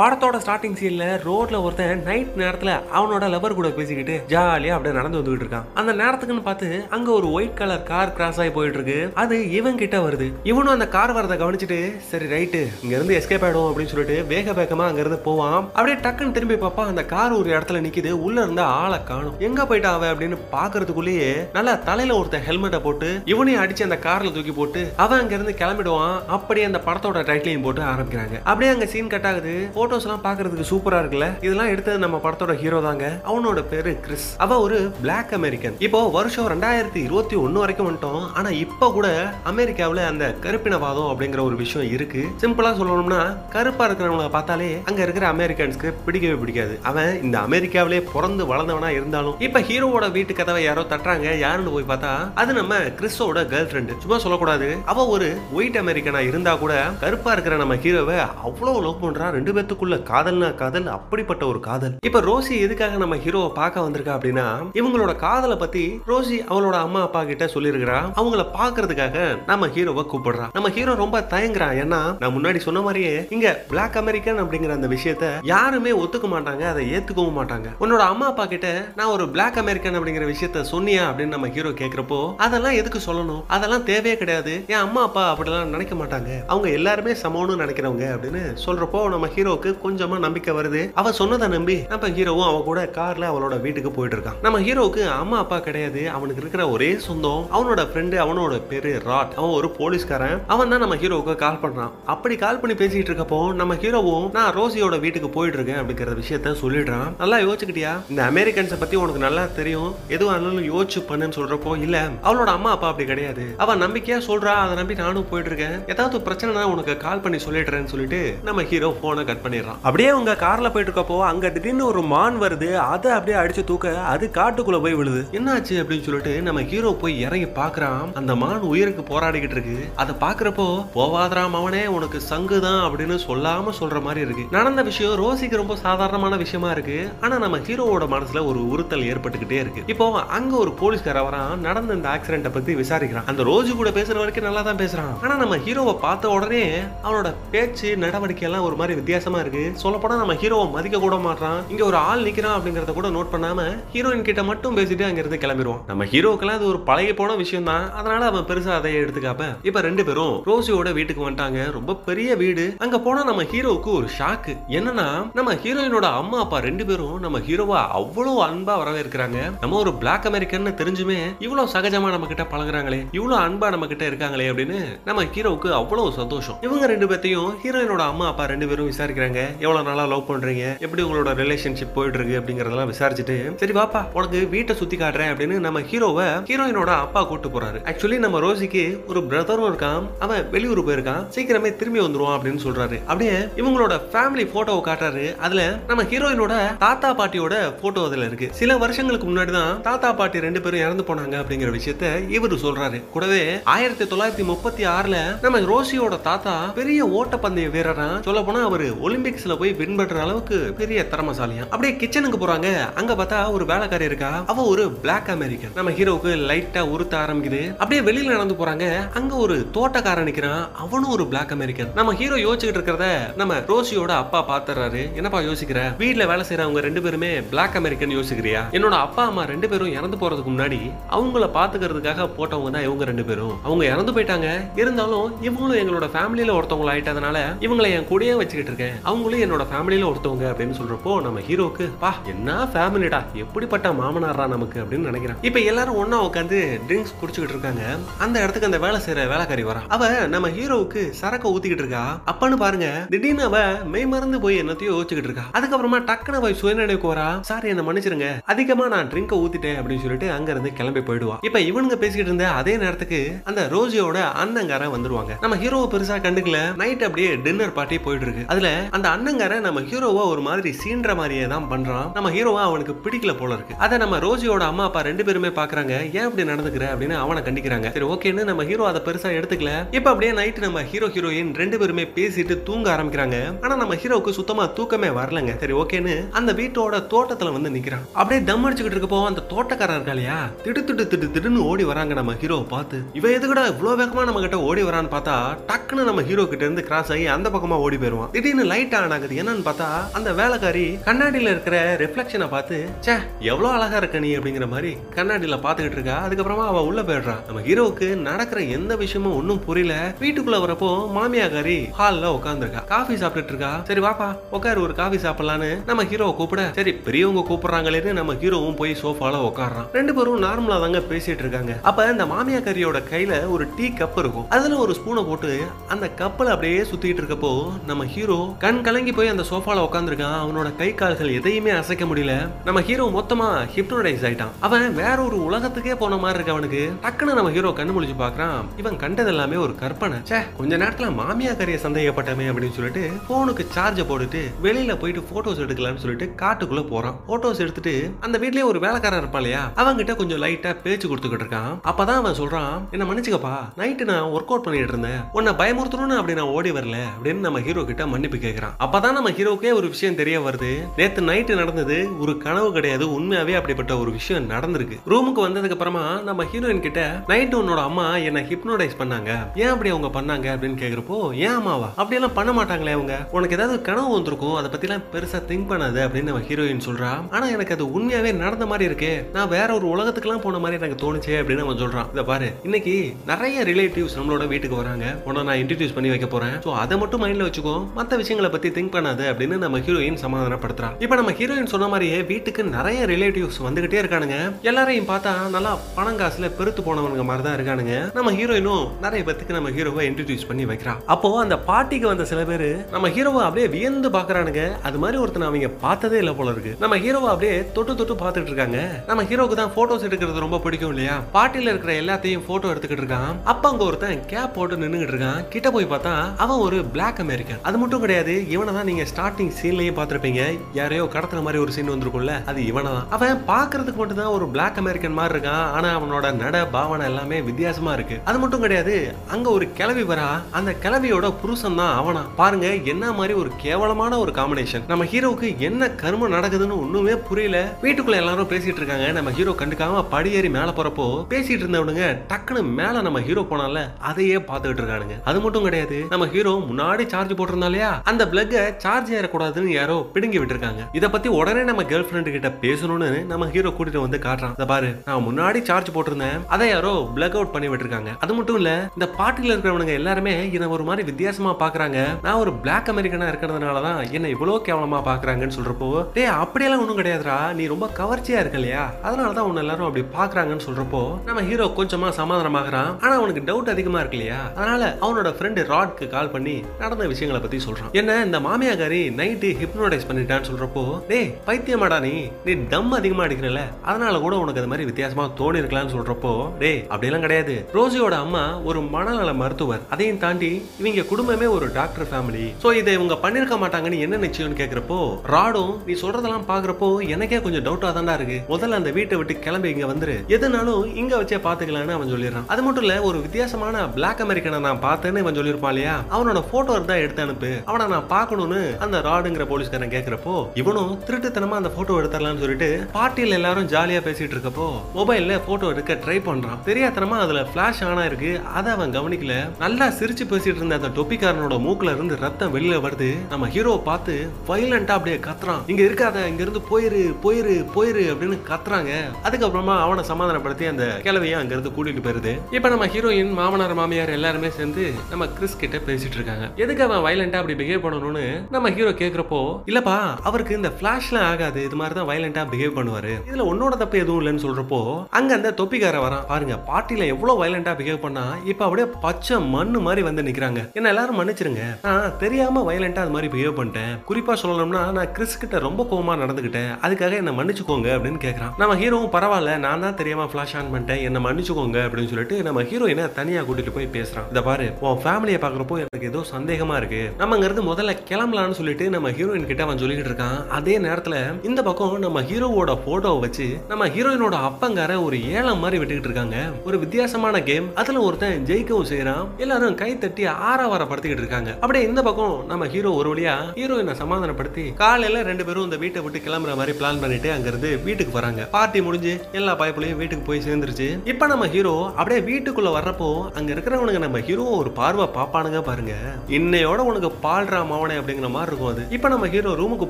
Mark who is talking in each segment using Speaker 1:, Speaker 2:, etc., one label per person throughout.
Speaker 1: படத்தோட ஸ்டார்டிங் சீன்ல ரோட்ல ஒருத்தன் நைட் நேரத்துல அவனோட லவர் கூட பேசிக்கிட்டு ஜாலியா அப்படியே நடந்து வந்துகிட்டு இருக்கான். அந்த நேரத்துக்குன்னு பார்த்து அங்க ஒரு ஒயிட் கலர் கார் கிராஸ் ஆகி போயிட்டு இருக்கு அது இவன் கிட்ட வருது. இவனும் அந்த கார் வரதை கவனிச்சுட்டு சரி ரைட்டு இங்க இருந்து எஸ்கேப் ஆயிடும் அப்படின்னு சொல்லிட்டு வேக வேகமா அங்க இருந்து போவான். அப்படியே டக்குன்னு திரும்பி பாப்பா அந்த கார் ஒரு இடத்துல நிக்குது. உள்ள இருந்த ஆளை காணும். எங்க போயிட்டா அவ அப்படின்னு பாக்குறதுக்குள்ளேயே நல்லா தலையில ஒருத்தன் ஹெல்மெட்டை போட்டு இவனையும் அடிச்சு அந்த கார்ல தூக்கி போட்டு அவன் அங்க இருந்து கிளம்பிடுவான். அப்படியே அந்த படத்தோட டைட்டிலையும் போட்டு ஆரம்பிக்கிறாங்க. அப்படியே அங்க சீன் கட் ஆகுது. ஃபோட்டோஸ்லாம் பார்க்கறதுக்கு சூப்பராக இருக்குல்ல? இதெல்லாம் எடுத்தது நம்ம படத்தோட ஹீரோ தாங்க. அவனோட பேரு கிறிஸ். அவ ஒரு பிளாக் அமெரிக்கன் இப்போ வருஷம் ரெண்டாயிரத்தி இருபத்தி ஒன்று வரைக்கும் வந்துட்டோம். ஆனால் இப்போ கூட அமெரிக்காவில் அந்த கருப்பினவாதம் அப்படிங்கிற ஒரு விஷயம் இருக்கு. சிம்பிளாக சொல்லணும்னா கருப்பாக இருக்கிறவங்கள பார்த்தாலே அங்கே இருக்கிற அமெரிக்கன்ஸ்க்கு பிடிக்கவே பிடிக்காது. அவன் இந்த அமெரிக்காவிலே பிறந்து வளர்ந்தவனா இருந்தாலும் இப்போ ஹீரோவோட வீட்டு கதவை யாரோ தட்டுறாங்க யாருன்னு போய் பார்த்தா அது நம்ம கிறிஸோட கேர்ள் ஃப்ரெண்டு சும்மா சொல்லக்கூடாது. அவ ஒரு ஒயிட் அமெரிக்கனா இருந்தா கூட கருப்பா இருக்கிற நம்ம ஹீரோவை அவ்வளோ லவ் பண்றா ரெண்டு பேர்த்துக்கும் பேத்துக்குள்ள காதல்னா காதல் அப்படிப்பட்ட ஒரு காதல். இப்ப ரோசி எதுக்காக நம்ம ஹீரோவை பார்க்க வந்திருக்கா அப்படின்னா இவங்களோட காதலை பத்தி ரோசி அவளோட அம்மா அப்பா கிட்ட சொல்லியிருக்கிறா. அவங்கள பாக்குறதுக்காக நம்ம ஹீரோவை கூப்பிடுறா. நம்ம ஹீரோ ரொம்ப தயங்குறான் ஏன்னா நான் முன்னாடி சொன்ன மாதிரியே இங்க பிளாக் அமெரிக்கன் அப்படிங்கிற அந்த விஷயத்த யாருமே ஒத்துக்க மாட்டாங்க அதை ஏத்துக்கவும் மாட்டாங்க. உன்னோட அம்மா அப்பா கிட்ட நான் ஒரு பிளாக் அமெரிக்கன் அப்படிங்கிற விஷயத்த சொன்னியா அப்படின்னு நம்ம ஹீரோ கேக்குறப்போ அதெல்லாம் எதுக்கு சொல்லணும்? அதெல்லாம் தேவையே கிடையாது. என் அம்மா அப்பா அப்படிலாம் நினைக்க மாட்டாங்க. அவங்க எல்லாருமே சமம்னு நினைக்கிறவங்க அப்படின்னு சொல்றப்போ நம்ம ஹீரோக்கு ஹீரோவுக்கு கொஞ்சமா நம்பிக்கை வருது. அவ சொன்னதை நம்பி நம்ம ஹீரோவும் அவ கூட கார்ல அவளோட வீட்டுக்கு போயிட்டு இருக்கான். நம்ம ஹீரோவுக்கு அம்மா அப்பா கிடையாது. அவனுக்கு இருக்கிற ஒரே சொந்தம் அவனோட ஃப்ரெண்டு அவனோட பேரு ராட். அவன் ஒரு போலீஸ்காரன். அவன் தான் நம்ம ஹீரோவுக்கு கால் பண்றான். அப்படி கால் பண்ணி பேசிட்டு இருக்கப்போ நம்ம ஹீரோவும் நான் ரோசியோட வீட்டுக்கு போயிட்டு இருக்கேன் அப்படிங்கிற விஷயத்த சொல்லிடுறான். நல்லா யோசிச்சுக்கிட்டியா? இந்த அமெரிக்கன்ஸை பத்தி உனக்கு நல்லா தெரியும். எதுவாக இருந்தாலும் யோசிச்சு பண்ணுன்னு சொல்றப்போ இல்ல அவளோட அம்மா அப்பா அப்படி கிடையாது. அவ நம்பிக்கையா சொல்றா. அதை நம்பி நானும் போயிட்டு இருக்கேன். ஏதாவது பிரச்சனைனா உனக்கு கால் பண்ணி சொல்லிடுறேன்னு சொல்லிட்டு நம்ம ஹீரோ போனை கட் பண்ணிடுறான். அப்படியே உங்க கார்ல போயிட்டு இருக்கப்போ அங்க திடீர்னு ஒரு மான் வருது அதை அப்படியே அடிச்சு தூக்க அது காட்டுக்குள்ள போய் விழுது. என்னாச்சு அப்படின்னு சொல்லிட்டு நம்ம ஹீரோ போய் இறங்கி பாக்குறான். அந்த மான் உயிருக்கு போராடிக்கிட்டு இருக்கு. அதை பாக்குறப்போ போவாதராம் அவனே உனக்கு சங்கு தான் அப்படின்னு சொல்லாம சொல்ற மாதிரி இருக்கு. நடந்த விஷயம் ரோசிக்கு ரொம்ப சாதாரணமான விஷயமா இருக்கு. ஆனா நம்ம ஹீரோவோட மனசுல ஒரு உறுத்தல் ஏற்பட்டுக்கிட்டே இருக்கு. இப்போ அங்க ஒரு போலீஸ்கார வரான். நடந்த இந்த ஆக்சிடென்ட்டை பத்தி விசாரிக்கிறான். அந்த ரோஜு கூட பேசுற வரைக்கும் நல்லா தான் பேசுறான். ஆனா நம்ம ஹீரோவை பார்த்த உடனே அவனோட பேச்சு நடவடிக்கை எல்லாம் ஒரு மாதிரி வித்தியாசமா இருக்கு. சொல்லப்போனா நம்ம ஹீரோவை மதிக்க கூட மாட்டான் இங்க ஒரு ஆள் நிக்கிறான் அப்படிங்கிறத கூட நோட் பண்ணாம ஹீரோயின் கிட்ட மட்டும் பேசிட்டு அங்க இருந்து நம்ம ஹீரோக்கெல்லாம் அது ஒரு பழைய போன விஷயம் தான் அதனால அவன் பெருசா அதை எடுத்துக்காம இப்ப ரெண்டு பேரும் ரோசியோட வீட்டுக்கு வந்துட்டாங்க. ரொம்ப பெரிய வீடு. அங்க போனா நம்ம ஹீரோவுக்கு ஒரு ஷாக்கு என்னன்னா நம்ம ஹீரோயினோட அம்மா அப்பா ரெண்டு பேரும் நம்ம ஹீரோவா அவ்வளவு அன்பா வரவேற்கிறாங்க. நம்ம ஒரு பிளாக் அமெரிக்கன் தெரிஞ்சுமே இவ்வளவு சகஜமா நம்ம கிட்ட பழகுறாங்களே இவ்வளவு அன்பா நம்ம கிட்ட இருக்காங்களே அப்படின்னு நம்ம ஹீரோவுக்கு அவ்வளவு சந்தோஷம். இவங்க ரெண்டு பேர்த்தையும் ஹீரோயினோட அம்மா அப்பா ரெண்டு பேரும் விசாரிக்கிறாங்க. எவ்வளவு நாளா லவ் பண்றீங்க? எப்படி உங்களோட ரிலேஷன்ஷிப் போயிட்டு இருக்கு அப்படிங்கறதெல்லாம் விசாரிச்சுட்டு சரி வாப்பா உனக்கு வீட்டை சுத்தி காட்டுறேன் அப்படின்னு நம்ம ஹீரோவை ஹீரோயினோட அப்பா கூட்டு போறாரு. ஆக்சுவலி நம்ம ரோசிக்கு ஒரு பிரதரும் இருக்கான். அவன் வெளியூர் போயிருக்கான். சீக்கிரமே திரும்பி வந்துருவான் அப்படின்னு சொல்றாரு. அப்படியே இவங்களோட ஃபேமிலி போட்டோவை காட்டுறாரு. அதுல நம்ம ஹீரோயினோட தாத்தா பாட்டியோட போட்டோ அதுல இருக்கு. சில வருஷங்களுக்கு முன்னாடி தான் தாத்தா பாட்டி ரெண்டு பேரும் இறந்து போனாங்க அப்படிங்கிற விஷயத்த இவரு சொல்றாரு. கூடவே ஆயிரத்தி தொள்ளாயிரத்தி முப்பத்தி ஆறுல நம்ம ரோசியோட தாத்தா பெரிய ஓட்டப்பந்தய வீரரா சொல்ல போனா அவரு ஒலிம்பிக்ஸ்ல போய் வின் பண்ற அளவுக்கு பெரிய திறமசாலியா? அப்படியே கிச்சனுக்கு போறாங்க. அங்க பார்த்தா ஒரு வேலைக்காரி இருக்கா? அவ ஒரு பிளாக் அமெரிக்கன் நம்ம ஹீரோவுக்கு லைட்டா உறுத்த ஆரம்பிக்குது. அப்படியே வெளியில நடந்து போறாங்க. அங்க ஒரு தோட்டக்காரன் நிக்கிறான். அவனும் ஒரு பிளாக் அமெரிக்கன் நம்ம ஹீரோ யோசிச்சுட்டு இருக்கிறத நம்ம ரோசியோட அப்பா பாத்துறாரு. என்னப்பா யோசிக்கிற? வீட்டுல வேலை செய்யறவங்க ரெண்டு பேருமே பிளாக் அமெரிக்கன் யோசிக்கிறியா? என்னோட அப்பா அம்மா ரெண்டு பேரும் இறந்து போறதுக்கு முன்னாடி அவங்கள பாத்துக்கிறதுக்காக போட்டவங்க தான் இவங்க ரெண்டு பேரும். அவங்க இறந்து போயிட்டாங்க. இருந்தாலும் இவங்களும் எங்களோட ஃபேமிலியில ஒருத்தவங்க ஆயிட்டதுனால இவங்களை என் கூடயே வச்சுக்கிட்டு இருக்கேன். அவங்களும் என்னோட ஃபேமிலியில ஒருத்தவங்க அப்படின்னு சொல்றப்போ நம்ம ஹீரோக்கு பா என்ன ஃபேமிலிடா எப்படிப்பட்ட மாமனாரா நமக்கு? அப்படின்னு நினைக்கிறேன். இப்போ எல்லாரும் ஒன்னா உட்காந்து ட்ரிங்க்ஸ் குடிச்சுக்கிட்டு இருக்காங்க. அந்த இடத்துக்கு அந்த வேலை செய்யற வேலைக்காரி வரா. அவ நம்ம ஹீரோவுக்கு சரக்க ஊத்திக்கிட்டு இருக்கா. அப்பன்னு பாருங்க திடீர்னு அவ மெய் மறந்து போய் என்னத்தையும் யோசிச்சுக்கிட்டு இருக்கா. அதுக்கப்புறமா டக்குனு போய் சுயநினைவுக்கு வரா. சார் என்ன மன்னிச்சிருங்க. அதிகமா நான் ட்ரிங்க ஊத்திட்டேன் அப்படின்னு சொல்லிட்டு அங்க இருந்து கிளம்பி போயிடுவா. இப்ப இவனுங்க பேசிக்கிட்டு இருந்த அதே நேரத்துக்கு அந்த ரோஜியோட அண்ணங்காரன் வந்துருவாங்க. நம்ம ஹீரோவை பெருசா கண்டுக்கல. நைட் அப்படியே டின்னர் பார்ட்டி போயிட்டு இருக்கு. அதுல அந்த அண்ணங்காரன் நம்ம ஹீரோவை ஒரு மாதிரி சீன்ற மாதிரியே தான் பண்றான். நம்ம ஹீரோவா அவனுக்கு பிடிக்கல போல இருக்கு. அதை நம்ம ரோஜியோட அம்மா அப்பா ரெண்டு பேருமே பாக்குறாங்க. ஏன் இப்படி நடந்துக்கிற அப்படின்னு அவனை கண்டிக்கிறாங்க. சரி ஓகேன்னு நம்ம ஹீரோ அதை பெருசா எடுத்துக்கல. இப்ப அப்படியே நைட்டு நம்ம ஹீரோ ஹீரோயின் ரெண்டு பேருமே பேசிட்டு தூங்க ஆரம்பிக்கிறாங்க. ஆனா நம்ம ஹீரோவுக்கு சுத்தமா தூக்கமே வரலங்க. சரி ஓகேன்னு அந்த வீட்டோட தோட்டத்துல வந்து நிக்கிறான். அப்படியே தம் அடிச்சுக்கிட்டு இருக்கப்போ அந்த தோட்டக்காரன் இருக்கா இல்லையா? திடு திடு திடு திடுன்னு ஓடி வராங்க நம்ம ஹீரோவை பார்த்து. இவ எதுக்கடா இவ்வளவு வேகமா நம்ம கிட்ட ஓடி வரான்னு பார்த்தா டக்குன்னு நம்ம ஹீரோ கிட்ட இருந்து கிராஸ் ஆகி அந்த பக்கமா ஓடி போயிருவான். திடீர்னு லைட் லைட் ஆன் ஆகுது என்னன்னு பார்த்தா அந்த வேலைக்காரி கண்ணாடியில இருக்கிற ரிஃப்ளெக்ஷனை பார்த்து ச்சே எவ்வளவு அழகா இருக்க நீ? அப்படிங்கிற மாதிரி கண்ணாடியில பாத்துக்கிட்டு இருக்கா. அதுக்கப்புறமா அவ உள்ள போயிடுறான் நம்ம ஹீரோவுக்கு நடக்கிற எந்த விஷயமும் ஒன்னும் புரியல. வீட்டுக்குள்ள வரப்போ மாமியாக்காரி ஹால்ல உட்காந்துருக்கா காஃபி சாப்பிட்டுட்டு இருக்கா. சரி வாப்பா உட்காரு ஒரு காஃபி சாப்பிடலான்னு. நம்ம ஹீரோவை கூப்பிட சரி பெரியவங்க கூப்பிடுறாங்களேன்னு நம்ம ஹீரோவும் போய் சோஃபால உட்காடுறான் ரெண்டு பேரும் நார்மலா தாங்க பேசிட்டு இருக்காங்க. அப்ப இந்த மாமியாக்காரியோட கையில ஒரு டீ கப் இருக்கும். அதுல ஒரு ஸ்பூனை போட்டு அந்த கப்பல் அப்படியே சுத்திட்டு இருக்கப்போ நம்ம ஹீரோ கண் கலங்கி போய் அந்த சோஃபால உட்காந்துருக்கான் அவனோட கை கால்கள் எதையுமே அசைக்க முடியல. நம்ம ஹீரோ மொத்தமா ஹிப்னோடைஸ் ஆயிட்டான். அவன் வேற ஒரு உலகத்துக்கே போன மாதிரி இருக்கு அவனுக்கு. டக்குன்னு நம்ம ஹீரோ கண்ணு முடிச்சு பாக்குறான். இவன் கண்டது எல்லாமே ஒரு கற்பனை. ச்சே கொஞ்ச நேரத்துல மாமியாக்காரிய சந்தேகப்பட்டமே அப்படின்னு சொல்லிட்டு போனுக்கு சார்ஜை போட்டுட்டு வெளியில போயிட்டு போட்டோஸ் எடுக்கலாம்னு சொல்லிட்டு காட்டுக்குள்ள போறான். போட்டோஸ் எடுத்துட்டு அந்த வீட்லயே ஒரு வேலைக்காரன் இருப்பான் இல்லையா? அவன்கிட்ட கொஞ்சம் லைட்டா பேச்சு கொடுத்துக்கிட்டு இருக்கான். அப்பதான் அவன் சொல்றான் என்ன மன்னிச்சுக்கப்பா நைட்டு நான் ஒர்க் அவுட் பண்ணிட்டு இருந்தேன். உன்னை பயமுறுத்தணும்னு அப்படி நான் ஓடி வரல. அப்படின்னு நம்ம ஹீரோ கிட்ட மன்னிப்பு கேட்கறான் அப்பதான் நம்ம ஹீரோக்கே ஒரு விஷயம் தெரிய வருது. நேத்து நைட்டு நடந்தது ஒரு கனவு கிடையாது. உண்மையாவே அப்படிப்பட்ட ஒரு விஷயம் நடந்திருக்கு. ரூமுக்கு வந்ததுக்கு அப்புறமா நம்ம ஹீரோயின் கிட்ட நைட்டு உன்னோட அம்மா என்ன ஹிப்னோடைஸ் பண்ணாங்க. ஏன் அப்படி அவங்க பண்ணாங்க? அப்படின்னு கேக்குறப்போ ஏன் அம்மாவா? அப்படியெல்லாம் பண்ண மாட்டாங்களே அவங்க. உனக்கு ஏதாவது கனவு வந்திருக்கும். அதை பத்திலாம் பெருசா திங்க் பண்ணாது. அப்படின்னு நம்ம ஹீரோயின் சொல்றா. ஆனா எனக்கு அது உண்மையாவே நடந்த மாதிரி இருக்கே. நான் வேற ஒரு உலகத்துக்குலாம் போன மாதிரி எனக்கு தோணுச்சே. அப்படின்னு அவன் சொல்றான். இதை பாரு. இன்னைக்கு நிறைய ரிலேட்டிவ்ஸ் நம்மளோட வீட்டுக்கு வராங்க. உன்னை நான் இன்ட்ரடியூஸ் பண்ணி வைக்க போறேன். ஸோ அதை மட்டும் மைண்ட்ல வச்சுக்கோ. மற்ற விஷயங்களை பத்தி திங்க் பண்ணாது அப்படின்னு நம்ம ஹீரோயின் சமாதானப்படுத்துறா. இப்போ நம்ம ஹீரோயின் சொன்ன மாதிரியே வீட்டுக்கு நிறைய ரிலேட்டிவ்ஸ் வந்துகிட்டே இருக்கானுங்க. எல்லாரையும் பார்த்தா நல்லா பணம் காசுல பெருத்து போனவனுங்க மாதிரி தான் இருக்கானுங்க. நம்ம ஹீரோயினும் நிறைய பேத்துக்கு நம்ம ஹீரோவை இன்ட்ரடியூஸ் பண்ணி வைக்கிறா. அப்போ அந்த பார்ட்டிக்கு வந்த சில பேர் நம்ம ஹீரோவை அப்படியே வியந்து பாக்குறானுங்க. அது மாதிரி ஒருத்தன் அவங்க பார்த்ததே இல்லை போல இருக்கு. நம்ம ஹீரோவை அப்படியே தொட்டு தொட்டு பார்த்துட்டு இருக்காங்க. நம்ம ஹீரோக்கு தான் போட்டோஸ் எடுக்கிறது ரொம்ப பிடிக்கும் இல்லையா? பார்ட்டில இருக்கிற எல்லாத்தையும் போட்டோ எடுத்துக்கிட்டு இருக்கான். அப்ப அங்க ஒருத்தன் கேப் போட்டு நின்னுகிட்டு இருக்கான். கிட்ட போய் பார்த்தா அவன் ஒரு பிளாக் அமெரிக்கன் அது மட்டும் கிடையாது இவனை தான் நீங்க ஸ்டார்டிங் சீன்லயே பார்த்திருப்பீங்க. யாரையோ கடத்துற மாதிரி ஒரு சீன் வந்திருக்கும்ல அது இவனை தான் அவன் பாக்குறதுக்கு மட்டும் தான் ஒரு பிளாக் அமெரிக்கன் மாதிரி இருக்கான். ஆனா அவனோட நட பாவனை எல்லாமே வித்தியாசமா இருக்கு. அது மட்டும் கிடையாது அங்க ஒரு கிளவி வரா. அந்த கிளவியோட புருஷன் தான் அவனா. பாருங்க என்ன மாதிரி ஒரு கேவலமான ஒரு காம்பினேஷன் நம்ம ஹீரோவுக்கு என்ன கர்மம் நடக்குதுன்னு ஒண்ணுமே புரியல. வீட்டுக்குள்ள எல்லாரும் பேசிட்டு இருக்காங்க. நம்ம ஹீரோ கண்டுக்காம படியேறி மேல போறப்போ பேசிட்டு இருந்தவனுங்க டக்குன்னு மேல நம்ம ஹீரோ போனால அதையே பார்த்துக்கிட்டு இருக்கானுங்க. அது மட்டும் கிடையாது நம்ம ஹீரோ முன்னாடி சார்ஜ் போட்டிருந்தா இல்லையா? அந்த பிளக்கை சார்ஜ் ஏறக்கூடாதுன்னு யாரோ பிடுங்கி விட்டுருக்காங்க. இதை பத்தி உடனே நம்ம கேர்ள் ஃப்ரெண்டு கிட்ட பேசணும்னு நம்ம ஹீரோ கூட்டிட்டு வந்து காட்டுறான். இதை பாரு நான் முன்னாடி சார்ஜ் போட்டிருந்தேன். அதை யாரோ பிளக் அவுட் பண்ணி விட்டுருக்காங்க. அது மட்டும் இல்ல இந்த பாட்டில இருக்கிறவனுங்க எல்லாருமே என்ன ஒரு மாதிரி வித்தியாசமா பாக்குறாங்க. நான் ஒரு பிளாக் அமெரிக்கனா இருக்கிறதுனால தான் என்ன இவ்வளவு கேவலமா பாக்குறாங்கன்னு சொல்றப்போ டேய் அப்படியெல்லாம் ஒன்றும் கிடையாதுடா. நீ ரொம்ப கவர்ச்சியா இருக்க இல்லையா? அதனால தான் உன்னை எல்லாரும் அப்படி பாக்குறாங்கன்னு சொல்றப்போ நம்ம ஹீரோ கொஞ்சமா சமாதானமாகறான். ஆனா அவனுக்கு டவுட் அதிகமா இருக்கு இல்லையா? அதனால அவனோட ஃப்ரெண்டு ராட்க்கு கால் பண்ணி நடந்த விஷயங்களை பத்தி சொல்றான். என்ன? இந்த மாமியாகாரி நைட்டு ஹிப்னோடைஸ் பண்ணிட்டான்னு சொல்றப்போ டேய் பைத்தியமாடா நீ. நீ டம் அதிகமா அடிக்கிறல அதனால கூட உனக்கு அது மாதிரி வித்தியாசமா தோணி இருக்கலாம்னு சொல்றப்போ டேய் அப்படியெல்லாம் கிடையாது. ரோசியோட அம்மா ஒரு மனநல மருத்துவர். அதையும் தாண்டி இவங்க குடும்பமே ஒரு டாக்டர் ஃபேமிலி சோ இதை இவங்க பண்ணிருக்க மாட்டாங்கன்னு என்ன நிச்சயம்னு கேக்குறப்போ ராடும் நீ சொல்றதெல்லாம் பாக்குறப்போ எனக்கே கொஞ்சம் டவுட்டா தான்டா இருக்கு. முதல்ல அந்த வீட்டை விட்டு கிளம்பி இங்க வந்துரு. எதுனாலும் இங்க வச்சே பாத்துக்கலாம்னு அவன் சொல்லிடுறான். அது மட்டும் இல்ல ஒரு வித்தியாசமான பிளாக் அமெரிக்கனை நான் பார்த்தேன்னு இவன் சொல்லியிருப்பான் இல்லையா? அவனோட போட்டோ இருந்தா எடுத்து அனுப்பு. அவனை நான் பார்க்கணும்னு அந்த ராடுங்கிற போலீஸ்காரன் கேட்கிறப்போ இவனும் திருட்டுத்தனமா அந்த போட்டோ எடுத்துடலாம்னு சொல்லிட்டு பார்ட்டியில் எல்லாரும் ஜாலியா பேசிட்டு இருக்கப்போ மொபைல்ல போட்டோ எடுக்க ட்ரை பண்றான். தெரியாதனமா அதுல பிளாஷ் ஆனா இருக்கு. அதை அவன் கவனிக்கல. நல்லா சிரிச்சு பேசிட்டு இருந்த அந்த டொப்பிக்காரனோட மூக்குல இருந்து ரத்தம் வெளியில வருது. நம்ம ஹீரோ பார்த்து வைலண்டா அப்படியே கத்துறான். இங்க இருக்காத இங்க இருந்து போயிரு போயிரு போயிரு அப்படின்னு கத்துறாங்க. அதுக்கப்புறமா அவனை சமாதானப்படுத்தி அந்த கிழவையை அங்க இருந்து கூட்டிட்டு போயிருது. இப்ப நம்ம ஹீரோயின் மாமனார் மாமியார் எல்லாருமே சேர்ந்து நம்ம கிறிஸ் கிட்ட பேசிட்டு இருக்காங்க. எதுக்கு அவன் வைலண்டா அப்படி பிஹேவ் பண்ணணும்னு நம்ம ஹீரோ கேட்குறப்போ இல்லப்பா அவருக்கு இந்த பிளாஷ்லாம் ஆகாது. இது மாதிரி தான் வைலண்டா பிஹேவ் பண்ணுவாரு. இதுல உன்னோட தப்பு எதுவும் இல்லைன்னு சொல்றப்போ அங்க அந்த தொப்பிக்கார வரான். பாருங்க பாட்டில எவ்வளவு வைலண்டா பிஹேவ் பண்ணா இப்ப அப்படியே பச்சை மண்ணு மாதிரி வந்து நிக்கிறாங்க. என்ன எல்லாரும் மன்னிச்சிருங்க. நான் தெரியாம வைலண்டா அது மாதிரி பிஹேவ் பண்ணிட்டேன். குறிப்பா சொல்லணும்னா நான் கிறிஸ் கிட்ட ரொம்ப கோவமா நடந்துக்கிட்டேன் அதுக்காக என்ன மன்னிச்சுக்கோங்க அப்படின்னு கேட்கறான் நம்ம ஹீரோவும் பரவாயில்ல நான் தான் தெரியாம ஃபிளாஷ் ஆன் பண்ணிட்டேன். என்ன மன்னிச்சுக்கோங்க அப்படின்னு சொல்லிட்டு நம்ம ஹீரோயினை தனியா கூட்டிட்டு போய் பேசுறான். இதை பாரு உன் ஃபேமிலியை பாக்குறப்போ எனக்கு ஏதோ சந்தேகமா இருக்கு. நம்ம அங்க இருந்து முதல்ல கிளம்பலாம்னு சொல்லிட்டு நம்ம ஹீரோயின் கிட்ட அவன் சொல்லிக்கிட்டு இருக்கான். அதே நேரத்துல இந்த பக்கம் நம்ம ஹீரோவோட போட்டோவை வச்சு நம்ம ஹீரோயினோட அப்பங்கார ஒரு ஏலம் மாதிரி விட்டுக்கிட்டு இருக்காங்க. ஒரு வித்தியாசமான கேம் அதுல ஒருத்தன் ஜெயிக்கவும் செய்யறான் எல்லாரும் கை தட்டி ஆறாவாரப்படுத்திக்கிட்டு இருக்காங்க. அப்படியே இந்த பக்கம் நம்ம ஹீரோ ஒரு வழியா ஹீரோயினை சமாதானப்படுத்தி காலையில ரெண்டு பேரும் இந்த வீட்டை விட்டு கிளம்புற மாதிரி பிளான் பண்ணிட்டு அங்கிருந்து வீட்டுக்கு வராங்க. பார்ட்டி முடிஞ்சு எல்லா பாய்ப்புலையும் வீட்டுக்கு போய் சேர்ந்துருச்சு. இப்ப நம்ம ஹீரோ அப்படியே வீட்டுக்குள்ள வர்றப்போ அங்க இருக்கிறவனுங்க நம்ம ஹீரோ ஒரு பார்வை பாப்பானுங்க பாருங்க. இன்னையோட உனக்கு பால்ற மாவனே அப்படிங்கிற மாதிரி இருக்கும் அது. இப்ப நம்ம ஹீரோ ரூமுக்கு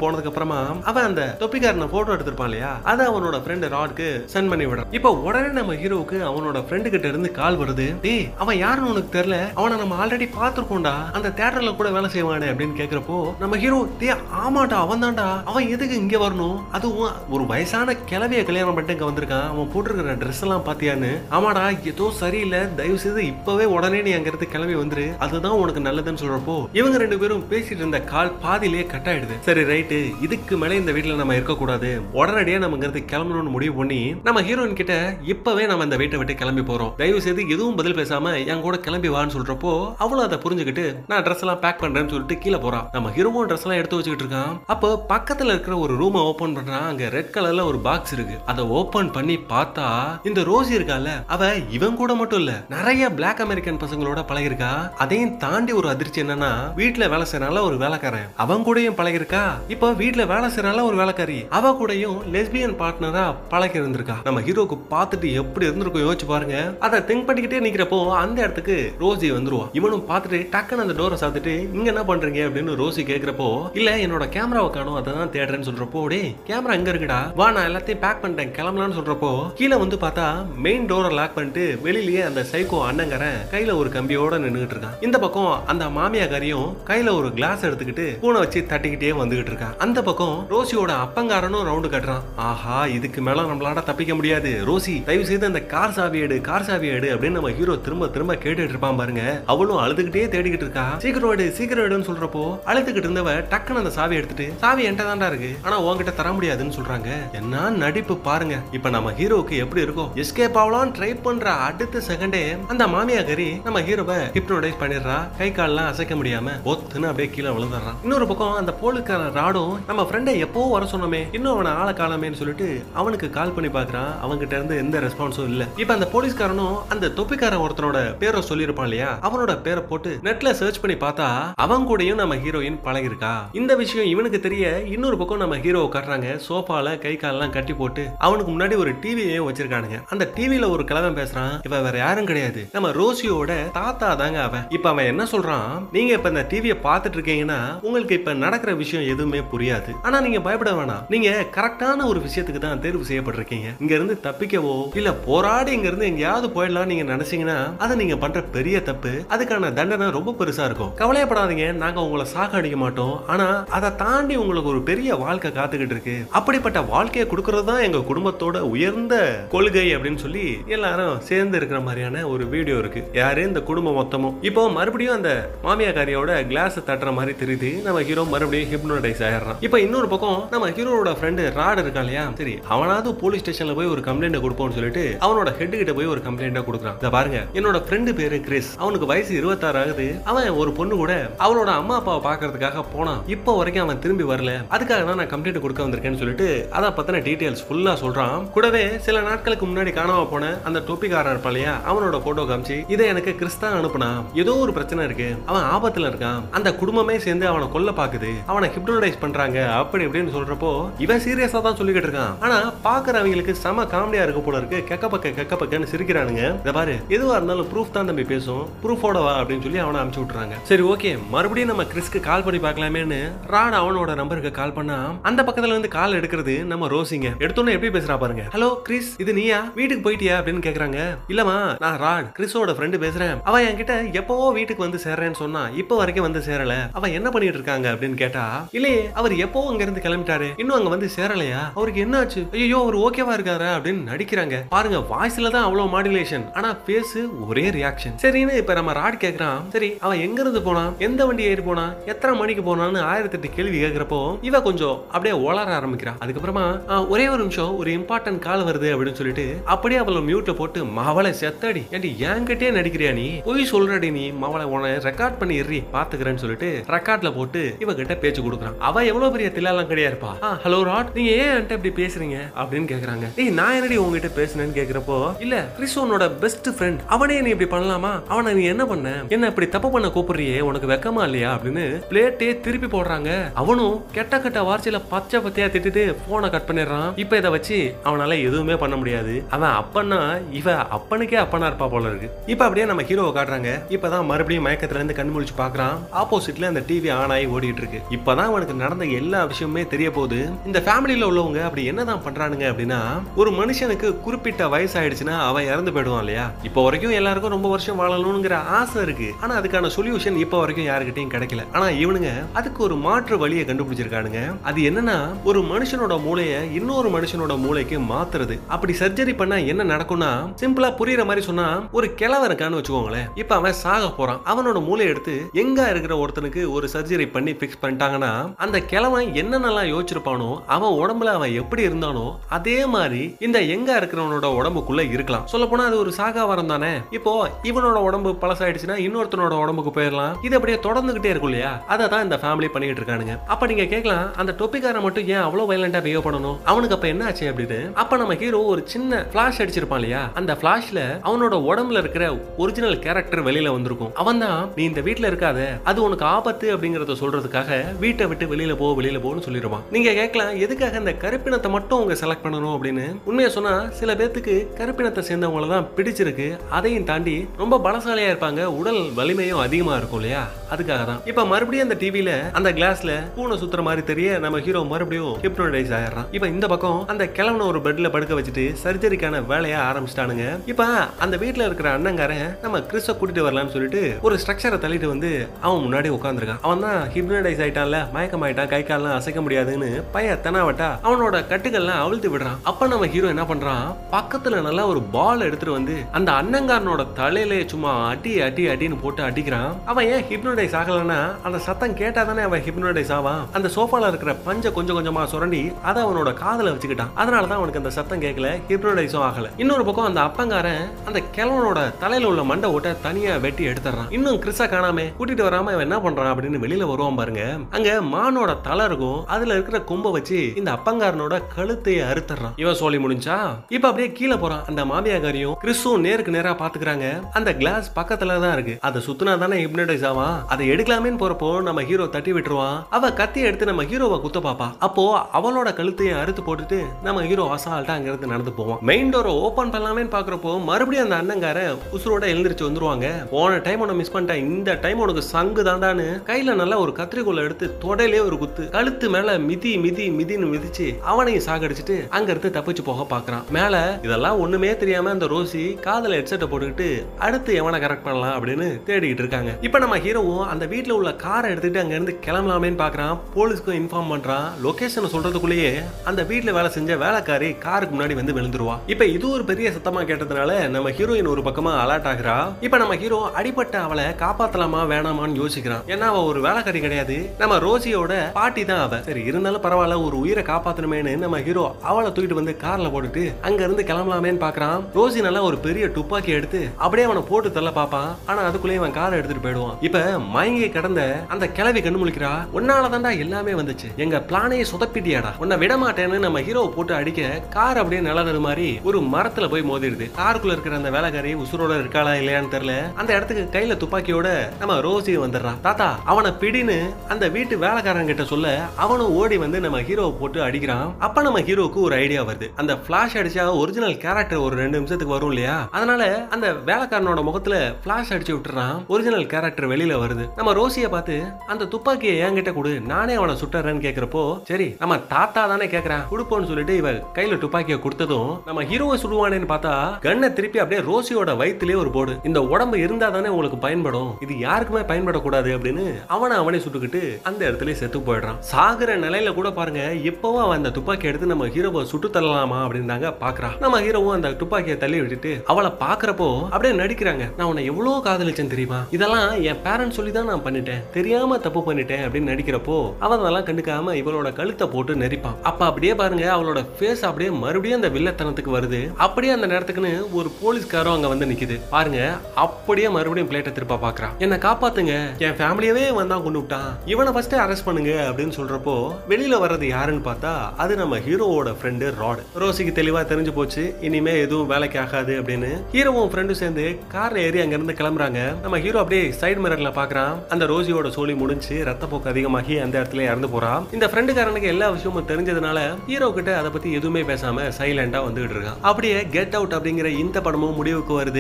Speaker 1: போனதுக்கு அப்புறமா அவன் அந்த தொப்பிக்காரனை போட்டோ எடுத்திருப்பான் இல்லையா? அதை அவனோட ஃப்ரெண்ட் ராட்க்கு சென்ட் பண்ணி விடுறான். இப்ப உடனே நம்ம ஹீரோவுக்கு அவனோட ஃப்ரெண்டு கிட்ட இருந்து கால் வருது. டேய் அவன் யாருன்னு உனக்கு தெரியல? அவனை நம்ம ஆல்ரெடி பார்த்துருக்கோம்டா. அந்த தேட்டர்ல கூட வேலை செய்வானே அப்படின்னு கேக்குறப்போ நம்ம ஹீரோ டே ஆமாடா அவன் தான்டா அவன் எதுக்கு இங்க வரணும்? அதுவும் ஒரு வயசான கிளவிய கல்யாணம் பண்ணிட்டு இங்க வந்திருக்கான். அவன் போட்டிருக்கிற ட்ரெஸ் எல்லாம் பாத்தியான்னு. ஆமாடா ஏதோ சரியில்லை. தயவு செய்து இப்பவே உடனே நீ அங்க இருந்து கிளம்பி வந்துரு. அதுதான் உனக்கு நல்லதுன்னு சொல்றப்போ இவங்க ரெண்டு பேரும் பேசி பேசிட்டு இருந்த கால் பாதியிலேயே கட் ஆயிடுது. சரி ரைட்டு இதுக்கு மேலே இந்த வீட்டுல நம்ம இருக்க கூடாது உடனடியா நம்ம இருந்து கிளம்பணும்னு முடிவு பண்ணி நம்ம ஹீரோயின் கிட்ட இப்பவே நம்ம இந்த வீட்டை விட்டு கிளம்பி போறோம். தயவு செய்து எதுவும் பதில் பேசாம என் கூட கிளம்பி வான்னு சொல்றப்போ அவளும் அதை புரிஞ்சுக்கிட்டு நான் ட்ரெஸ் எல்லாம் பேக் பண்றேன்னு சொல்லிட்டு கீழே போறான் நம்ம ஹீரோவும் ட்ரெஸ் எல்லாம் எடுத்து வச்சுக்கிட்டு இருக்கான். அப்போ பக்கத்துல இருக்கிற ஒரு ரூமை ஓபன் பண்றான். அங்க ரெட் கலர்ல ஒரு பாக்ஸ் இருக்கு. அதை ஓபன் பண்ணி பார்த்தா இந்த ரோஸ் இருக்கால அவ இவன் கூட மட்டும் இல்ல நிறைய பிளாக் அமெரிக்கன் பசங்களோட பழகிருக்கா அதையும் தாண்டி ஒரு அதிர்ச்சி என்னன்னா வீட்டுல வேலை செய்யறனால ஒரு வேலைக்காரன். அவன் கூடயும் பழகிருக்கா இப்போ வீட்டுல வேலை செய்யறால ஒரு வேலைக்காரி. அவ கூடயும் லெஸ்பியன் பார்ட்னரா பழகி இருந்திருக்கா. நம்ம ஹீரோக்கு பார்த்துட்டு எப்படி இருந்திருக்கும் யோசிச்சு பாருங்க. அதை திங்க் பண்ணிக்கிட்டே நிக்கிறப்போ அந்த இடத்துக்கு ரோசி வந்துருவான் இவனும் பார்த்துட்டு டக்குன்னு அந்த டோரை சாத்துட்டு இங்க என்ன பண்றீங்க? அப்படின்னு ரோசி கேக்குறப்போ இல்ல என்னோட கேமராவை காணும். அதை தான் தேடுறேன்னு சொல்றப்போ டே கேமரா எங்க இருக்குடா. வா நான் எல்லாத்தையும் பேக் பண்ணிட்டேன். கிளம்பலாம்னு சொல்றப்போ கீழே வந்து பார்த்தா மெயின் டோரை லாக் பண்ணிட்டு வெளியிலேயே அந்த சைக்கோ அண்ணங்கரன் கையில ஒரு கம்பியோட நின்னுகிட்டு இருக்கான். இந்த பக்கம் அந்த மாமியாக்காரியும் கையில ஒரு கிளாஸ் எடுத்துக்கிட்டு பூனை வச்சு தட்டிக்கிட்டே வந்துகிட்டு இருக்கான். அந்த பக்கம் ரோசியோட அப்பங்காரனும் ரவுண்டு கட்டுறான். ஆஹா இதுக்கு மேல நம்மளால தப்பிக்க முடியாது. ரோசி தயவு செய்து அந்த கார் சாவி எடு கார் சாவி எடு அப்படின்னு நம்ம ஹீரோ திரும்ப திரும்ப கேட்டுட்டு இருப்பான் பாருங்க. அவளும் அழுதுகிட்டே தேடிக்கிட்டு இருக்கா. சீக்கிரம் எடு சீக்கிரம் எடுன்னு சொல்றப்போ அழுதுகிட்டு இருந்தவ டக்குன்னு அந்த சாவி எடுத்துட்டு சாவி என்கிட்ட தான்டா இருக்கு. ஆனா உன்கிட்ட தர முடியாதுன்னு சொல்றாங்க. என்ன நடிப்பு பாருங்க. இப்ப நம்ம ஹீரோவுக்கு எப்படி இருக்கும் எஸ்கேப் ஆகலாம் ட்ரை பண்ற அடுத்த செகண்டே அந்த மாமியா கறி நம்ம ஹீரோவை ஹிப்னோடைஸ் பண்ணிடுறா. கை கால்லாம் அசைக்க முடியாம ஒத்துன்னு அப்படியே கீழே விழுந்துடுறான். இன்னொரு பக்கம் அந்த போலீஸ்காரன் ராடும் நம்ம ஃப்ரெண்டை எப்போ வர சொன்னோமே இன்னும் அவனை ஆள காலமேன்னு சொல்லிட்டு அவனுக்கு கால் பண்ணி பாக்குறான் அவன்கிட்ட இருந்து எந்த ரெஸ்பான்ஸும் இல்ல. இப்ப அந்த போலீஸ்காரனும் அந்த தொப்பிக்காரன் ஒருத்தனோட பேரை சொல்லியிருப்பான் இல்லையா? அவனோட பேரை போட்டு நெட்ல சர்ச் பண்ணி பார்த்தா அவன் கூடயும் நம்ம ஹீரோயின் பழகிருக்கா இந்த விஷயம் இவனுக்கு தெரிய இன்னொரு பக்கம் நம்ம ஹீரோ கட்டுறாங்க சோஃபால கை காலெல்லாம் கட்டி போட்டு அவனுக்கு முன்னாடி ஒரு டிவியையும் வச்சிருக்கானுங்க. அந்த டிவியில ஒரு கிழவன் பேசுறான். இவன் வேற யாரும் கிடையாது. நம்ம ரோசியோட தாத்தா தாங்க அவன். இப்ப அவன் என்ன சொல்றான்? நீங்க இப்ப இந்த டிவியை பார்த்துட்டு இருக்கீங்கன்னா உங்களுக்கு இப்ப நடக்கிற விஷயம் எதுவுமே புரியாது. ஆனா நீங்க பயப்பட வேணாம். நீங்க கரெக்டான ஒரு விஷயத்துக்கு தான் தேர்வு செய்யப்பட்டிருக்கீங்க. இங்க இருந்து தப்பிக்கவோ இல்ல போராடி இங்க இருந்து எங்கேயாவது போயிடலாம் நீங்க நினைச்சீங்கன்னா அதை நீங்க பண்ற பெரிய தப்பு. அதுக்கான தண்டனை ரொம்ப பெருசா இருக்கும். கவலையப்படாதீங்க. நாங்க உங்களை சாகடிக்க மாட்டோம். ஆனா அதை தாண்டி உங்களுக்கு ஒரு பெரிய வாழ்க்கை காத்துக்கிட்டு இருக்கு. அப்படிப்பட்ட வாழ்க்கையை கொடுக்கறது தான் எங்க குடும்பத்தோட உயர்ந்த கொள்கை அப்படின்னு சொல்லி எல்லாரும் சேர்ந்து இருக்கிற மாதிரியான ஒரு வீடியோ இருக்கு. யாரு? இந்த குடும்பம் மொத்தமும். இப்போ மறுபடியும் அந்த மாமியாக்காரியோட கிளாஸ் தட்டுற மாதிரி தெரியுது. நம்ம ஹீரோ மறுபடியும் ஹிப்னோடைஸ் ஆயிடுறான். இப்போ இன்னொரு பக்கம் நம்ம ஹீரோட ஃப்ரெண்டு ராட் இருக்கான் இல்லையா? சரி அவனாவது போலீஸ் ஸ்டேஷன்ல போய் ஒரு கம்ப்ளைண்ட் கொடுப்போம்னு சொல்லிட்டு அவனோட ஹெட் கிட்ட போய் ஒரு கம்ப்ளைண்ட்டா கொடுக்குறான். இதை பாருங்க. என்னோட ஃப்ரெண்டு பேரு கிறிஸ் அவனுக்கு வயசு இருபத்தாறு ஆகுது. அவன் ஒரு பொண்ணு கூட அவளோட அம்மா அப்பாவை பாக்குறதுக்காக போனான். இப்போ வரைக்கும் அவன் திரும்பி வரல. அதுக்காக தான் நான் கம்ப்ளைண்ட் கொடுக்க வந்திருக்கேன்னு சொல்லிட்டு அதை பத்தின டீடைல்ஸ் ஃபுல்லா சொல்றான். கூடவே சில நாட்களுக்கு முன்னாடி காணாம போன அந்த டோப்பிக்காரன் இருப்பான் இல்லையா? அவனோட போட்டோ காமிச்சு இதை எனக்கு கிறிஸ் தான் அனுப்புனா. ஏதோ ஒரு பிரச்சனை இருக்கு. அவன் ஆபத்துல இருக்கான். அந்த குடும்பமே சேர்ந்து அவனை கொல்ல பாக்குது. அவனை ஹிப்னோடைஸ் பண்றாங்க. அப்படி இப்படின்னு சொல்றப்போ இவன் சீரியஸா தான் சொல்லிக்கிட்டு இருக்கான். ஆனா பாக்குறவங்களுக்கு செம காமெடியா இருக்க போல இருக்கு. கெக்க பக்க கெக்க பக்கன்னு சிரிக்கிறானுங்க. இதை பாரு எதுவா இருந்தாலும் ப்ரூஃப் தான் தம்பி பேசும். ப்ரூஃபோட வா அப்படின்னு சொல்லி அவனை அனுப்பிச்சு விட்டுறாங்க. சரி ஓகே மறுபடியும் நம்ம கிறிஸ்க்கு கால் பண்ணி பார்க்கலாமேன்னு ராட் அவனோட நம்பருக்கு கால் பண்ணா அந்த பக்கத்துல இருந்து கால் எடுக்கிறது நம்ம ரோசிங்க. எடுத்தோன்னே எப்படி பேசுறா பாருங்க. ஹலோ கிறிஸ் இது நீயா? வீட்டுக்கு போயிட்டியா? அப்படின்னு கேக்குறாங்க. இல்லமா நான் ராட் கிறிஸோட ஃப்ரெண்டு பேசுறேன். அவன் என்கிட்ட எப்பவோ வீட்டுக்கு வந்து சேர்றேன்னு சொன்னா இப்போ வரைக்கும் வந்து சேரல. அவன் என்ன பண்ணிட்டு இருக்காங்க அப்படின்னு கேட்டா இல்லையே அவர் எப்போ அங்க இருந்து கிளம்பிட்டாரு? இன்னும் அங்க வந்து சேரலையா? அவருக்கு என்ன ஆச்சு? ஐயோ அவர் ஓகேவா இருக்காரு? அப்படின்னு நடிக்கிறாங்க. பாருங்க வாய்ஸ்ல தான் அவ்வளவு மாடுலேஷன் ஆனா பேசு ஒரே ரியாக்ஷன் சரின்னு இப்ப நம்ம ராட் கேக்குறான். சரி அவன் எங்க இருந்து போனான்? எந்த வண்டி ஏறி போனான்? எத்தனை மணிக்கு போனான்னு ஆயிரத்தி எட்டு கேள்வி கேட்கிறப்போ இவ கொஞ்சம் அப்படியே ஓளர ஆரம்பிக்கிறான் அதுக்கப்புறமா ஒரே ஒரு நிமிஷம் ஒரு இம்பார்ட்டன்ட் கால் வருது அப்படின்னு சொல்லிட்டு அப்படியே அவளை மியூட்ல போட்டு மவளை செத்தடி. ஏன்டி என்கிட்டயே நடிக்கிறியா நீ? பொய் சொல்றடி நீ மவளை உன ரெக்கார்ட் பண்ணி எறி பாத்துக்கிறேன்னு சொல்லிட்டு ரெக்கார்ட்ல போட்டு இவகிட்ட பேச்சு கொடுக்குறான். அவ எவ்வளவு பெரிய தில்லாலாம் கிடையாதுப்பா ஹலோ ராட் நீங்க ஏன் என்கிட்ட இப்படி பேசுறீங்க? அப்படின்னு கேக்குறாங்க. ஏய் நான் என்னடி உங்ககிட்ட பேசுனேன்னு கேக்குறப்போ? இல்ல கிறிஸ்டோனோட பெஸ்ட் ஃப்ரெண்ட் அவனே நீ இப்படி பண்ணலாமா? அவனை நீ என்ன பண்ண? என்ன இப்படி தப்பு பண்ண கூப்பிடுறியே? உனக்கு வெக்கமா இல்லையா? அப்படின்னு பிளேட்டே திருப்பி போடுறாங்க. அவனும் கெட்ட கெட்ட வார்த்தையில பச்சை பத்தையா திட்டுட்டு போனை கட் பண்ணிடுறான். இப்ப இதை வச்சு அவனால எதுவுமே பண்ண முடியாது. அவன் அப்பன்னா இவ அப்பனுக்கே அப்பனா இருப்பா போல இருக்கு. இப்ப அப்படியே நம்ம ஹீரோவை காட்டுறாங்க. இப்பதான் மறுபடியும் மயக்கத்துல இருந்து கண் முழிச்சு பாக்குறான் ஆப்போசிட்ல அந்த டிவி ஆன் ஆகி ஓடிட்டு இருக்கு இப்பதான் அவனுக்கு நடந்த எல்லா விஷயமுமே தெரிய போகுது இந்த ஃபேமிலியில உள்ளவங்க அப்படி என்னதான் பண்றானுங்க அப்படின்னா ஒரு மனுஷனுக்கு குறிப்பிட்ட வயசு ஆயிடுச்சுன்னா அவன் இறந்து போயிடுவான் இல்லையா? இப்போ வரைக்கும் எல்லாருக்கும் ரொம்ப வருஷம் வாழணுங்கிற ஆசை இருக்கு. ஆனா அதுக்கான சொல்யூஷன் இப்போ வரைக்கும் யாருக்கிட்டையும் கிடைக்கல. ஆனா இவனுங்க அதுக்கு ஒரு மாற்று வழியை கண்டுபிடிச்சிருக்கானுங்க. அது என்னன்னா ஒரு மனுஷனோட மூளைய இன்னொரு மனுஷனோட மூளைக்கு மாத்துறது. அப்படி சர்ஜரி பண்ணா என்ன நடக்கும்னா சிம்பிளா புரியுற மாதிரி சொன்னா ஒரு கிழவன் இருக்கான்னு வச்சுக்கோங்களேன். இப்ப அவன் சாக போறான். அவனோட மூளை எடுத்து எங்க இருக்கிற ஒருத்தனுக்கு ஒரு சர்ஜரி பண்ணி பிக்ஸ் பண்ணிட்டாங்கன்னா அந்த கிழவன் என்னென்னலாம் யோசிச்சிருப்பானோ அவன் உடம்புல அவன் எப்படி இருந்தானோ அதே மாதிரி இந்த எங்க இருக்கிறவனோட உடம்புக்குள்ள இருக்கலாம். சொல்ல போனா அது ஒரு சாகாவரம் தானே? இப்போ இவனோட உடம்பு பழசாயிடுச்சுன்னா இன்னொருத்தனோட உடம்புக்கு போயிடலாம். இது அப்படியே தொடர்ந்துகிட்டே இருக்கும் இல்லையா? அதை தான் இந்த ஃபேமிலி பண்ணிட்டு இருக்கானுங்க. அப்ப நீங்க கேட்கலாம் அந்த டொப்பிக்காரன் மட்டும் ஏன் அவ்வளவு வயலண்டா பிஹேவ் பண்ணணும்? அவனுக்கு அப்ப என்ன ஆச்சு அப்படின்னு? அப்ப நம்ம ஹீரோ ஒரு சின்ன பிளாஷ் அடிச்சிருப்பான் இல்லையா? அந்த பிளாஷ்ல அவனோட உடம்புல இருக்கிற ஒரிஜினல் கேரக்டர் வெளியில வந்திருக்கும். அவன் தான் நீ இந்த வீட்ல இருக்காத. அது உனக்கு ஆபத்து அப்படிங்கறத சொல்றதுக்காக வீட்டை விட்டு வெளியில போ வெளியில போன்னு சொல்லிடுவான் நீங்க கேட்கலாம் எதுக்காக இந்த கருப்பினத்தை மட்டும் அவங்க செலக்ட் பண்ணணும் அப்படின்னு. உண்மையை சொன்னா சில பேர்த்துக்கு கருப்பினத்தை சேர்ந்தவங்கள தான் பிடிச்சிருக்கு. அதையும் தாண்டி ரொம்ப பலசாலியா இருப்பாங்க. உடல் வலிமையும் அதிகமா இருக்கும் இல்லையா? அதுக்காக தான். இப்ப மறுபடியும் அந்த டிவில அந்த கிளாஸ்ல பூனை சுத்துற மாதிரி தெரிய நம்ம ஹீரோ மறுபடியும் ஹிப்னோடைஸ் ஆயிடுறான். இப்ப இந்த பக்கம் அந்த கிழவனை ஒரு பெட்ல படுக்க வச்சுட்டு சர்ஜரிக்கான வேலையை ஆரம்பிச்சிட்டானுங்க. இப்ப அந்த வீட்டுல இருக்கிற அண்ணங்காரன் நம்ம கிறிஸ்ட கூட்டிட்டு வரலாம்னு சொல்லிட்டு ஒரு ஸ்ட்ரக்சரை தள்ளிட்டு வந்து அவன் முன்னாடி உட்காந்துருக்கான் அவன் தான் ஹிப்னடைஸ் ஆயிட்டான்ல மயக்கம் ஆயிட்டான் கை காலெல்லாம் அசைக்க முடியாதுன்னு பைய தெனாவட்டா அவனோட கட்டுகள்லாம் அவிழ்த்து விடுறான். அப்ப நம்ம ஹீரோ என்ன பண்றான்? பக்கத்துல நல்லா ஒரு பால் எடுத்துட்டு வந்து அந்த அண்ணங்காரனோட தலையிலே சும்மா அடி அடி அடின்னு போட்டு அடிக்கிறான். அவன் ஏன் ஹிப்னடைஸ் ஆகலன்னா அந்த சத்தம் கேட்டா தானே அவன் ஹிப்னடைஸ் ஆவான். அந்த சோஃபால இருக்கிற பஞ்ச கொஞ்சம் கொஞ்சமா சுரண்டி அதை அவனோட காதல வச்சுக்கிட்டான். அதனால தான் அவனுக்கு அந்த சத்தம் கேட்கல ஹிப்னடைஸும் ஆகல. இன்னொரு பக்கம் அந்த அப்பங்காரன் அந்த கிழவனோட தலையில உள்ள மண்டை ஓட்ட தனியா வெட்டி எடுத்துறான் இன்னும் கிறிஸா காணாம கூட்டிட்டு வராம அவன் என்ன பண்றான்? அப்படின்னு வெளியில வருவான் பாருங்க. அங்க மானோட தலை இருக்கும். அதுல இருக்கிற கொம்பை வச்சு இந்த அப்பங்காரனோட கழுத்தையை அறுத்துறான் இவன் சோழி முடிஞ்சா? இப்ப அப்படியே கீழே போறான். அந்த மாமியாக்காரியும் கிறிஸும் நேருக்கு நேரா பாத்துக்கிறாங்க. அந்த கிளாஸ் பக்கத்துல தான் இருக்கு. அதை சுத்தினா தானே ஹிப்னடைஸ் ஆவான். அதை எடுக்கலாமேன்னு போறப்போ நம்ம ஹீரோ தட்டி விட்டுருவான். அவ கத்தி எடுத்து நம்ம ஹீரோவை குத்த பாப்பா. அப்போ அவளோட கழுத்தையை அறுத்து போட்டுட்டு நம்ம ஹீரோ அசால்ட்டா அங்க இருந்து நடந்து போவான். மெயின் டோரை ஓபன் பண்ணலாமே பாக்குறப்போ மறுபடியும் அந்த அண்ணங்கார உசுரோட எழுந்திரிச்சு வந்துருவாங்க. போன டைம் உன்னை மிஸ் பண்ணிட்டேன். இந்த டைம் உனக்கு சங்கு தாண்டான்னு கையில நல்லா ஒரு கத்திரிக்கோலை எடுத்து தொடையிலே ஒரு குத்து. கழுத்து மேல மிதி மிதி மிதின்னு மிதிச்சு அவனையும் சாகடிச்சிட்டு அங்க இருந்து தப்பிச்சு போக பாக்குறான் மேல இதெல்லாம் ஒண்ணுமே தெரியாம அந்த ரோசி காதல ஹெட்செட்டை போட்டுக்கிட்டு அடுத்து எவனை கரெக்ட் பண்ணலாம் அப்படின்னு தேடிக்கிட்டு இருக்காங்க. இப்ப நம்ம ஹீரோவும் அந்த வீட்டுல உள்ள காரை எடுத்துட்டு அங்க இருந்து கிளம்பலாமேன்னு பாக்குறான் போலீஸ்க்கும் இன்ஃபார்ம் பண்றான். லொகேஷன் சொல்றதுக்குள்ளேயே அந்த வீட்டுல வேலை செஞ்ச வேலைக்காரி காருக்கு முன்னாடி வந்து விழுந்துருவா. இப்ப இது ஒரு பெரிய சத்தமா கேட்டதுனால நம்ம ஹீரோயின் ஒரு பக்கமா அலர்ட் ஆகுறா. இப்ப நம்ம ஹீரோ அடிபட்ட அவளை காப்பாத்தலாமா வேணாமான்னு யோசிக்கிறான். ஏன்னா அவ ஒரு வேலைக்காரி கிடையாது. நம்ம ரோசியோட பாட்டி தான் அவ. சரி இருந்தாலும் பரவாயில்ல ஒரு உயிரை காப்பாத்தணுமேனு நம்ம ஹீரோ அவளை தூக்கிட்டு வந்து கார்ல போட்டுட்டு அங்க இருந்து கிளம்பலாமேன்னு பாக்குறான். ரோசி நல்லா ஒரு பெரிய துப்பாக்கி எடுத்து அப்படியே அவனை போட்டு தள்ள பாப்பான். ஆனா அதுக்குள்ளேயே அவன் காரை எடுத்துட்டு போயிடுவான். இப்ப மயங்கி கடந்த அந்த கிளவி கண்ணு முழிக்கிறா. உன்னாலதான்டா எல்லாமே வந்துச்சு. எங்க பிளானையே சொதப்பிட்டியாடா. உன்னை விட மாட்டேன்னு நம்ம ஹீரோவை போட்டு அடிக்க கார் அப்படியே நிலதரு மாதிரி ஒரு மரத்துல போய் மோதிடுது. காருக்குள்ள இருக்கிற அந்த வேலைக்காரி உசுரோட இருக்காளா இல்லையான்னு தெரியல. அந்த இடத்துக்கு கையில துப்பாக்கியோட நம்ம ரோசி வந்துடுறான். தாத்தா அவனை பிடின்னு அந்த வீட்டு வேலைக்காரன் கிட்ட சொல்ல அவனும் ஓடி வந்து நம்ம ஹீரோவை போட்டு அடிக்கிறான். அப்ப நம்ம ஹீரோவுக்கு ஒரு ஐடியா வருது. அந்த பிளாஷ் அடிச்சா ஒரிஜினல் கேரக்டர் ஒரு ரெண்டு நிமிஷத்துக்கு வரும் இல்லையா? அதனால அந்த வேலைக்காரனோட முகத்துல பிளாஷ் அடிச்சு விட்டுறான். ஒரிஜினல் கேரக்டர் வெளியில வருது. நம்ம ரோசிய பார்த்து அந்த துப்பாக்கியை என்கிட்ட கொடு. நானே அவனை சுட்டுறேன்னு கேக்குறப்போ சரி நம்ம தாத்தா தானே கேக்குறான். கொடுப்போன்னு சொல்லிட்டு இவ கையில துப்பாக்கியை கொடுத்ததும் நம்ம ஹீரோவை சுடுவானேன்னு பார்த்தா கண்ணை திருப்பி அப்படியே ரோசியோட வயிற்றுலயே ஒரு போடு. இந்த உடம்பு இருந்தா தானே உங்களுக்கு பயன்படும். இது யாருக்குமே பயன்படக்கூடாது அப்படின்னு அவனை அவனே சுட்டுக்கிட்டு அந்த இடத்துல செத்து போயிடுறான். சாகுற நிலையில கூட பாருங்க இப்பவும் அவன் அந்த துப்பாக்கி எடுத்து நம்ம ஹீரோவை சுட்டு தள்ளலாமா அப்படின்னு தாங்க பாக்குறான் நம்ம ஹீரோவும் அந்த துப்பாக்கியை தள்ளி விட்டுட்டு அவளை பாக்குறப்போ அப்படியே நடிக்கிறாங்க. நான் உன்னை எவ்வளவு காதலிச்சேன் தெரியுமா? இதெல்லாம் என் பேரண்ட்ஸ் சொல்லி தான் நான் பண்ணிட்டேன். தெரியாம தப்பு பண்ணிட்டேன் அப்படின்னு நடிக்கிறப்போ அவன் அதெல்லாம் கண்டுக்காம இவளோட கழுத்தை போட்டு நெரிப்பான். அப்ப அப்படியே பாருங்க அவளோட ஃபேஸ் அப்படியே மறுபடியும் அந்த வில்லத்தனத்துக்கு வருது. அப்படியே அந்த நேரத்துக்குன்னு ஒரு போலீஸ்காரரும் அங்க வந்து நிக்குது. பாருங்க அப்படியே மறுபடியும் பிளேட்டை திருப்ப பாக்குறான். என்ன காப்பாத்துங்க என் ஃபேமிலியவே வந்தான் கொண்டு விட்டான். இவனை ஃபர்ஸ்ட் அரெஸ்ட் பண்ணுங்க அப்படின்னு சொல்றப்போ வெளியில வர்றது யாருன்னு பார்த்தா அது நம்ம ஹீரோவோட ஃப்ரெண்டு ராட். ரோசிக்கு தெளிவா தெரிஞ்சு போச்சு இனிமே எதுவும் வேலைக்கு ஆகாது அப்படின்னு. ஹீரோவும் ஃப்ரெண்டும் சேர்ந்து கார்ல ஏறி அங்க இருந்து கிளம்புறாங்க. நம்ம ஹீரோ அப்படியே சைடு மிரர்ல பாக்குறான் அந்த ரோசியோட சோழி முடிஞ்சு ரத்தப்போக்கு அதிகமாகி அந்த இடத்துல இறந்து போறான். இந்த ஃப்ரெண்டுக்காரனுக்கு எல்லா விஷயமும் தெரிஞ்சதுனால ஹீரோ கிட்ட அதை பத்தி எதுவுமே பேசாம சைலண்டா வந்துகிட்டு இருக்கான். அப்படியே கெட் அவுட் அப்படிங்கிற இந்த படமும் முடிவுக்கு வருது.